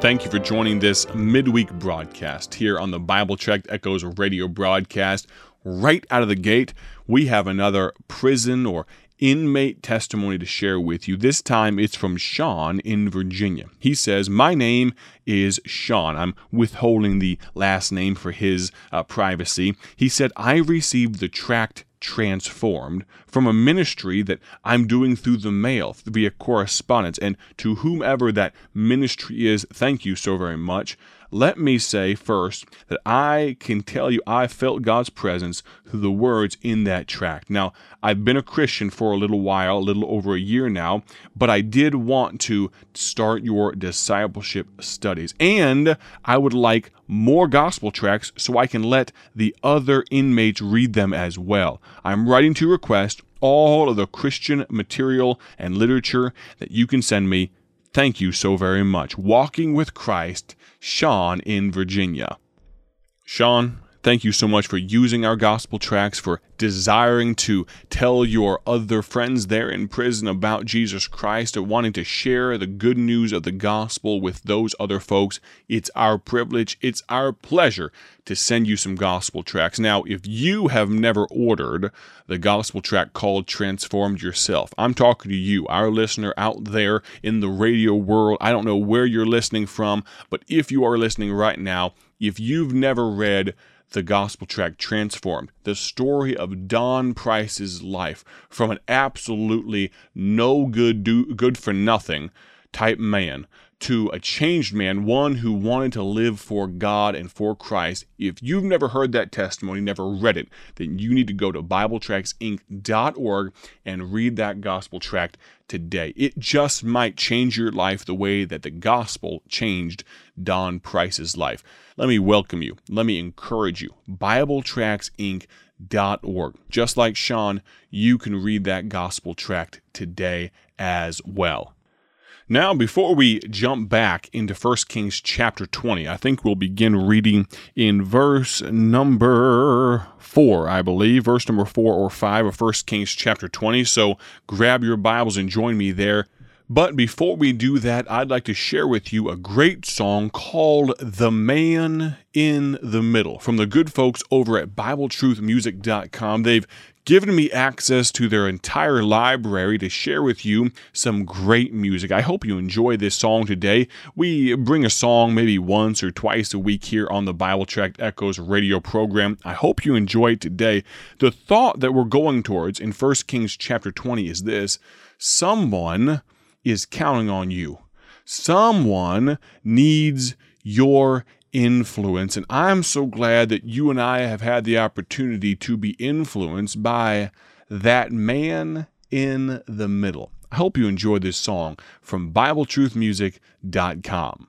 Thank you for joining this midweek broadcast here on the Bible Tract Echoes radio broadcast. Right out of the gate, we have another prison or inmate testimony to share with you. This time it's from Sean in Virginia. He says, My name is Sean. I'm withholding the last name for his uh, privacy. He said, I received the tract transformed from a ministry that I'm doing through the mail via correspondence. And to whomever that ministry is, thank you so very much. Let me say first that I can tell you I felt God's presence through the words in that tract. Now, I've been a Christian for a little while, a little over a year now, but I did want to start your discipleship studies. And I would like more gospel tracts so I can let the other inmates read them as well. I'm writing to request all of the Christian material and literature that you can send me. Thank you so very much. Walking with Christ Sean in Virginia. Sean, thank you so much for using our gospel tracts, for desiring to tell your other friends there in prison about Jesus Christ, or wanting to share the good news of the gospel with those other folks. It's our privilege, it's our pleasure to send you some gospel tracts. Now, if you have never ordered the gospel tract called Transformed Yourself, I'm talking to you, our listener out there in the radio world. I don't know where you're listening from, but if you are listening right now, if you've never read the gospel track transformed the story of don price's life from an absolutely no good do good for nothing type man to a changed man, one who wanted to live for God and for Christ. If you've never heard that testimony, never read it, then you need to go to BibleTractsInc.org and read that gospel tract today. It just might change your life the way that the gospel changed Don Price's life. Let me welcome you. Let me encourage you. BibleTractsInc.org. Just like Sean, you can read that gospel tract today as well. Now, before we jump back into 1 Kings chapter 20, I think we'll begin reading in verse number 4, I believe, verse number 4 or 5 of 1 Kings chapter 20. So grab your Bibles and join me there. But before we do that, I'd like to share with you a great song called The Man in the Middle from the good folks over at BibleTruthMusic.com. They've given me access to their entire library to share with you some great music. I hope you enjoy this song today. We bring a song maybe once or twice a week here on the Bible Tract Echoes radio program. I hope you enjoy it today. The thought that we're going towards in 1 Kings chapter 20 is this someone is counting on you. Someone needs your influence. And I'm so glad that you and I have had the opportunity to be influenced by that man in the middle. I hope you enjoyed this song from BibleTruthMusic.com.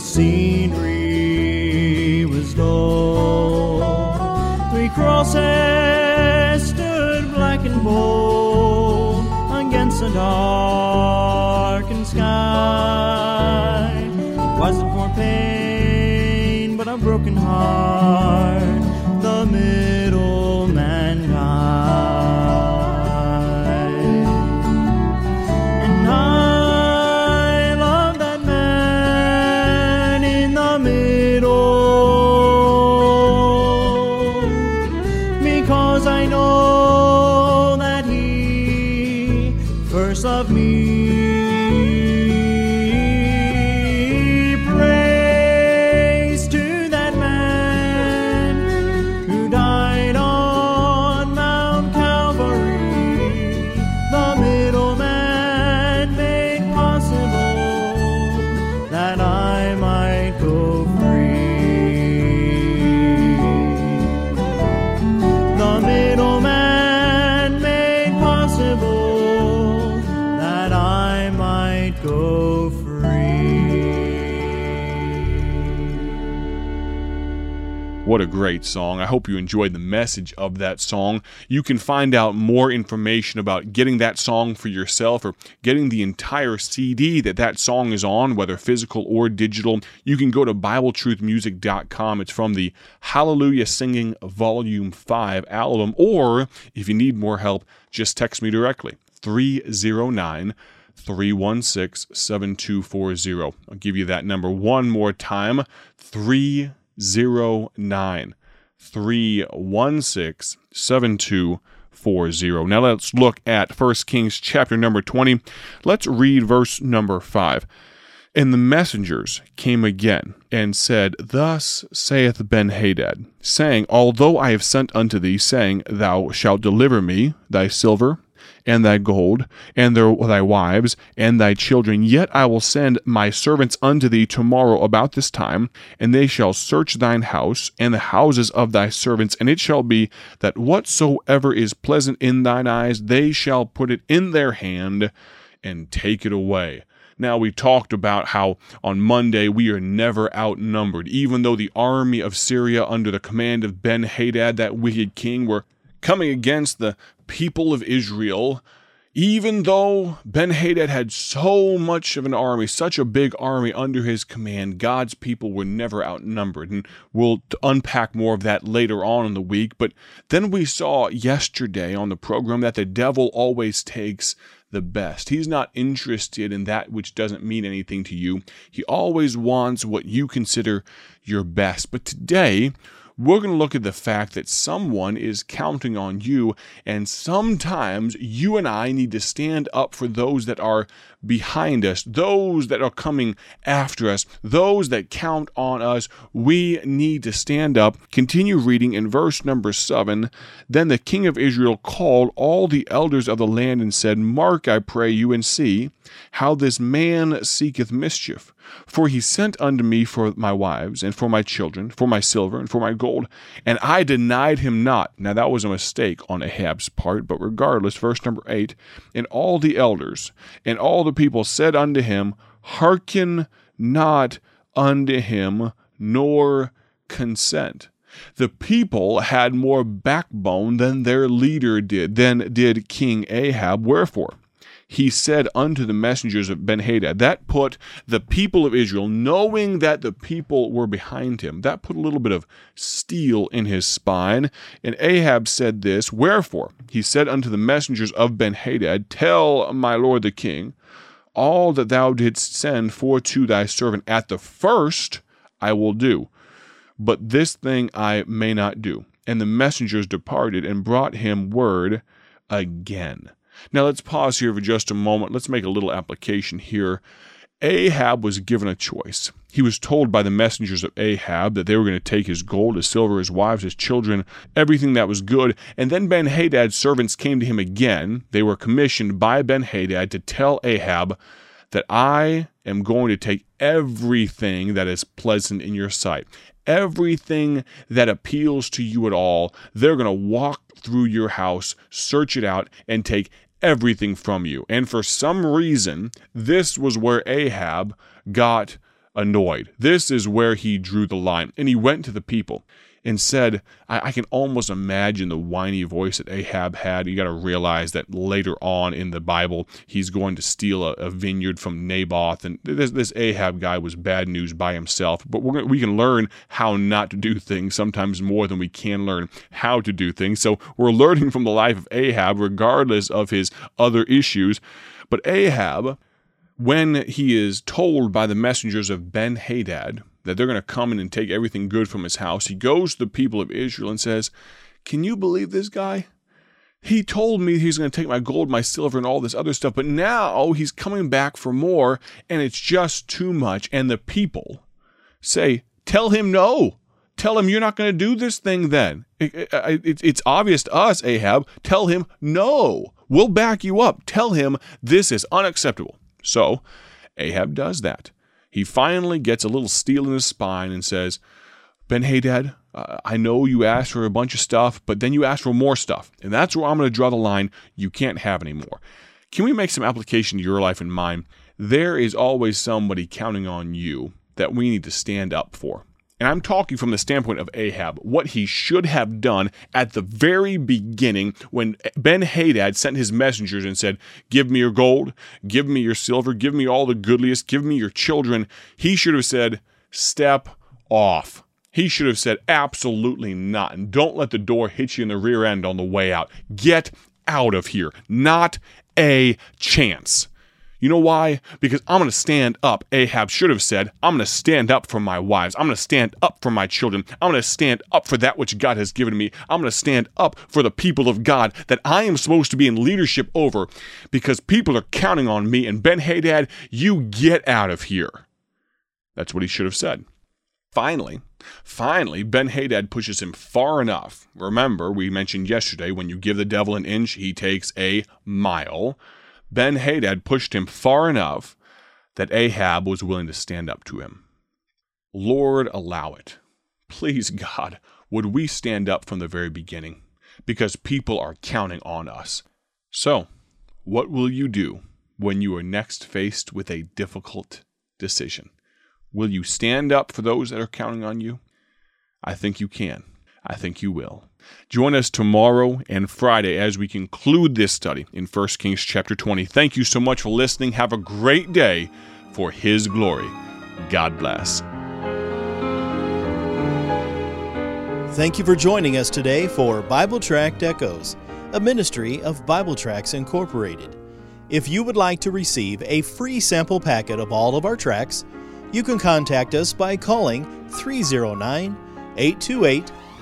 the scenery was dull. Three crosses stood black and bold against the darkened sky. It wasn't for pain, but a broken heart. The What a great song. I hope you enjoyed the message of that song. You can find out more information about getting that song for yourself or getting the entire CD that that song is on, whether physical or digital. You can go to BibleTruthMusic.com. It's from the Hallelujah Singing Volume 5 album. Or if you need more help, just text me directly 309 316 7240. I'll give you that number one more time 309 316 7240. Now let's look at 1 Kings chapter number 20. Let's read verse number 5. And the messengers came again and said, Thus saith Benhadad, saying, Although I have sent unto thee, saying, Thou shalt deliver me thy silver and thy gold, and their, thy wives, and thy children, yet I will send my servants unto thee tomorrow about this time, and they shall search thine house, and the houses of thy servants, and it shall be that whatsoever is pleasant in thine eyes, they shall put it in their hand, and take it away. Now, we talked about how on Monday we are never outnumbered. Even though the army of Syria, under the command of Ben Hadad, that wicked king, were coming against the people of Israel, even though Ben Hadad had so much of an army, such a big army under his command, God's people were never outnumbered. And we'll unpack more of that later on in the week. But then we saw yesterday on the program that the devil always takes the best. He's not interested in that which doesn't mean anything to you. He always wants what you consider your best. But today, we're going to look at the fact that someone is counting on you, and sometimes you and I need to stand up for those that are behind us, those that are coming after us, those that count on us. We need to stand up. Continue reading in verse number seven. Then the king of Israel called all the elders of the land and said, Mark, I pray you, and see how this man seeketh mischief. For he sent unto me for my wives, and for my children, for my silver, and for my gold, and I denied him not. Now that was a mistake on Ahab's part, but regardless, verse number 8 And all the elders and all the people said unto him, Hearken not unto him, nor consent. The people had more backbone than their leader did, than did King Ahab. Wherefore? He said unto the messengers of Benhadad. That put the people of Israel, knowing that the people were behind him, that put a little bit of steel in his spine. And Ahab said this, Wherefore he said unto the messengers of Benhadad, Tell my lord the king, all that thou didst send for to thy servant at the first I will do, but this thing I may not do. And the messengers departed and brought him word again. Now let's pause here for just a moment. Let's make a little application here. Ahab was given a choice. He was told by the messengers of Ahab that they were going to take his gold, his silver, his wives, his children, everything that was good. And then Ben Hadad's servants came to him again. They were commissioned by Ben Hadad to tell Ahab that I am going to take everything that is pleasant in your sight, everything that appeals to you at all. They're going to walk through your house, search it out, and take everything from you. And for some reason, this was where Ahab got annoyed. This is where he drew the line. And he went to the people and said, I, I, can almost imagine the whiny voice that Ahab had. You got to realize that later on in the Bible, he's going to steal a, a vineyard from Naboth. And this, this, Ahab guy was bad news by himself. But we can learn how not to do things sometimes more than we can learn how to do things. So we're learning from the life of Ahab, regardless of his other issues. But Ahab, when he is told by the messengers of Ben Hadad that they're going to come in and take everything good from his house, he goes to the people of Israel and says, Can you believe this guy? He told me he's going to take my gold, my silver, and all this other stuff, but now he's coming back for more, and it's just too much. And the people say, Tell him no. Tell him you're not going to do this thing then. it's obvious to us, Ahab. Tell him no. We'll back you up. Tell him this is unacceptable. So Ahab does that. He finally gets a little steel in his spine and says, Ben Hadad, uh, I know you asked for a bunch of stuff, but then you asked for more stuff. And that's where I'm going to draw the line. You can't have any more. Can we make some application to your life and mine? There is always somebody counting on you that we need to stand up for. And I'm talking from the standpoint of Ahab, what he should have done at the very beginning when Ben Hadad sent his messengers and said, Give me your gold, give me your silver, give me all the goodliest, give me your children. He should have said, Step off. He should have said, Absolutely not. And don't let the door hit you in the rear end on the way out. Get out of here. Not a chance. You know why? Because I'm going to stand up. Ahab should have said, I'm going to stand up for my wives. I'm going to stand up for my children. I'm going to stand up for that which God has given me. I'm going to stand up for the people of God that I am supposed to be in leadership over because people are counting on me. And Ben Hadad, you get out of here. That's what he should have said. Finally, finally, Ben Hadad pushes him far enough. Remember, we mentioned yesterday when you give the devil an inch, he takes a mile. Ben Hadad pushed him far enough that Ahab was willing to stand up to him. Lord, allow it. Please, God, would we stand up from the very beginning? Because people are counting on us. So, what will you do when you are next faced with a difficult decision? Will you stand up for those that are counting on you? I think you can. I think you will. Join us tomorrow and Friday as we conclude this study in 1 Kings chapter 20. Thank you so much for listening. Have a great day for His glory. God bless. Thank you for joining us today for Bible Tract Echoes, a ministry of Bible Tracts Incorporated. If you would like to receive a free sample packet of all of our tracks, you can contact us by calling 309 828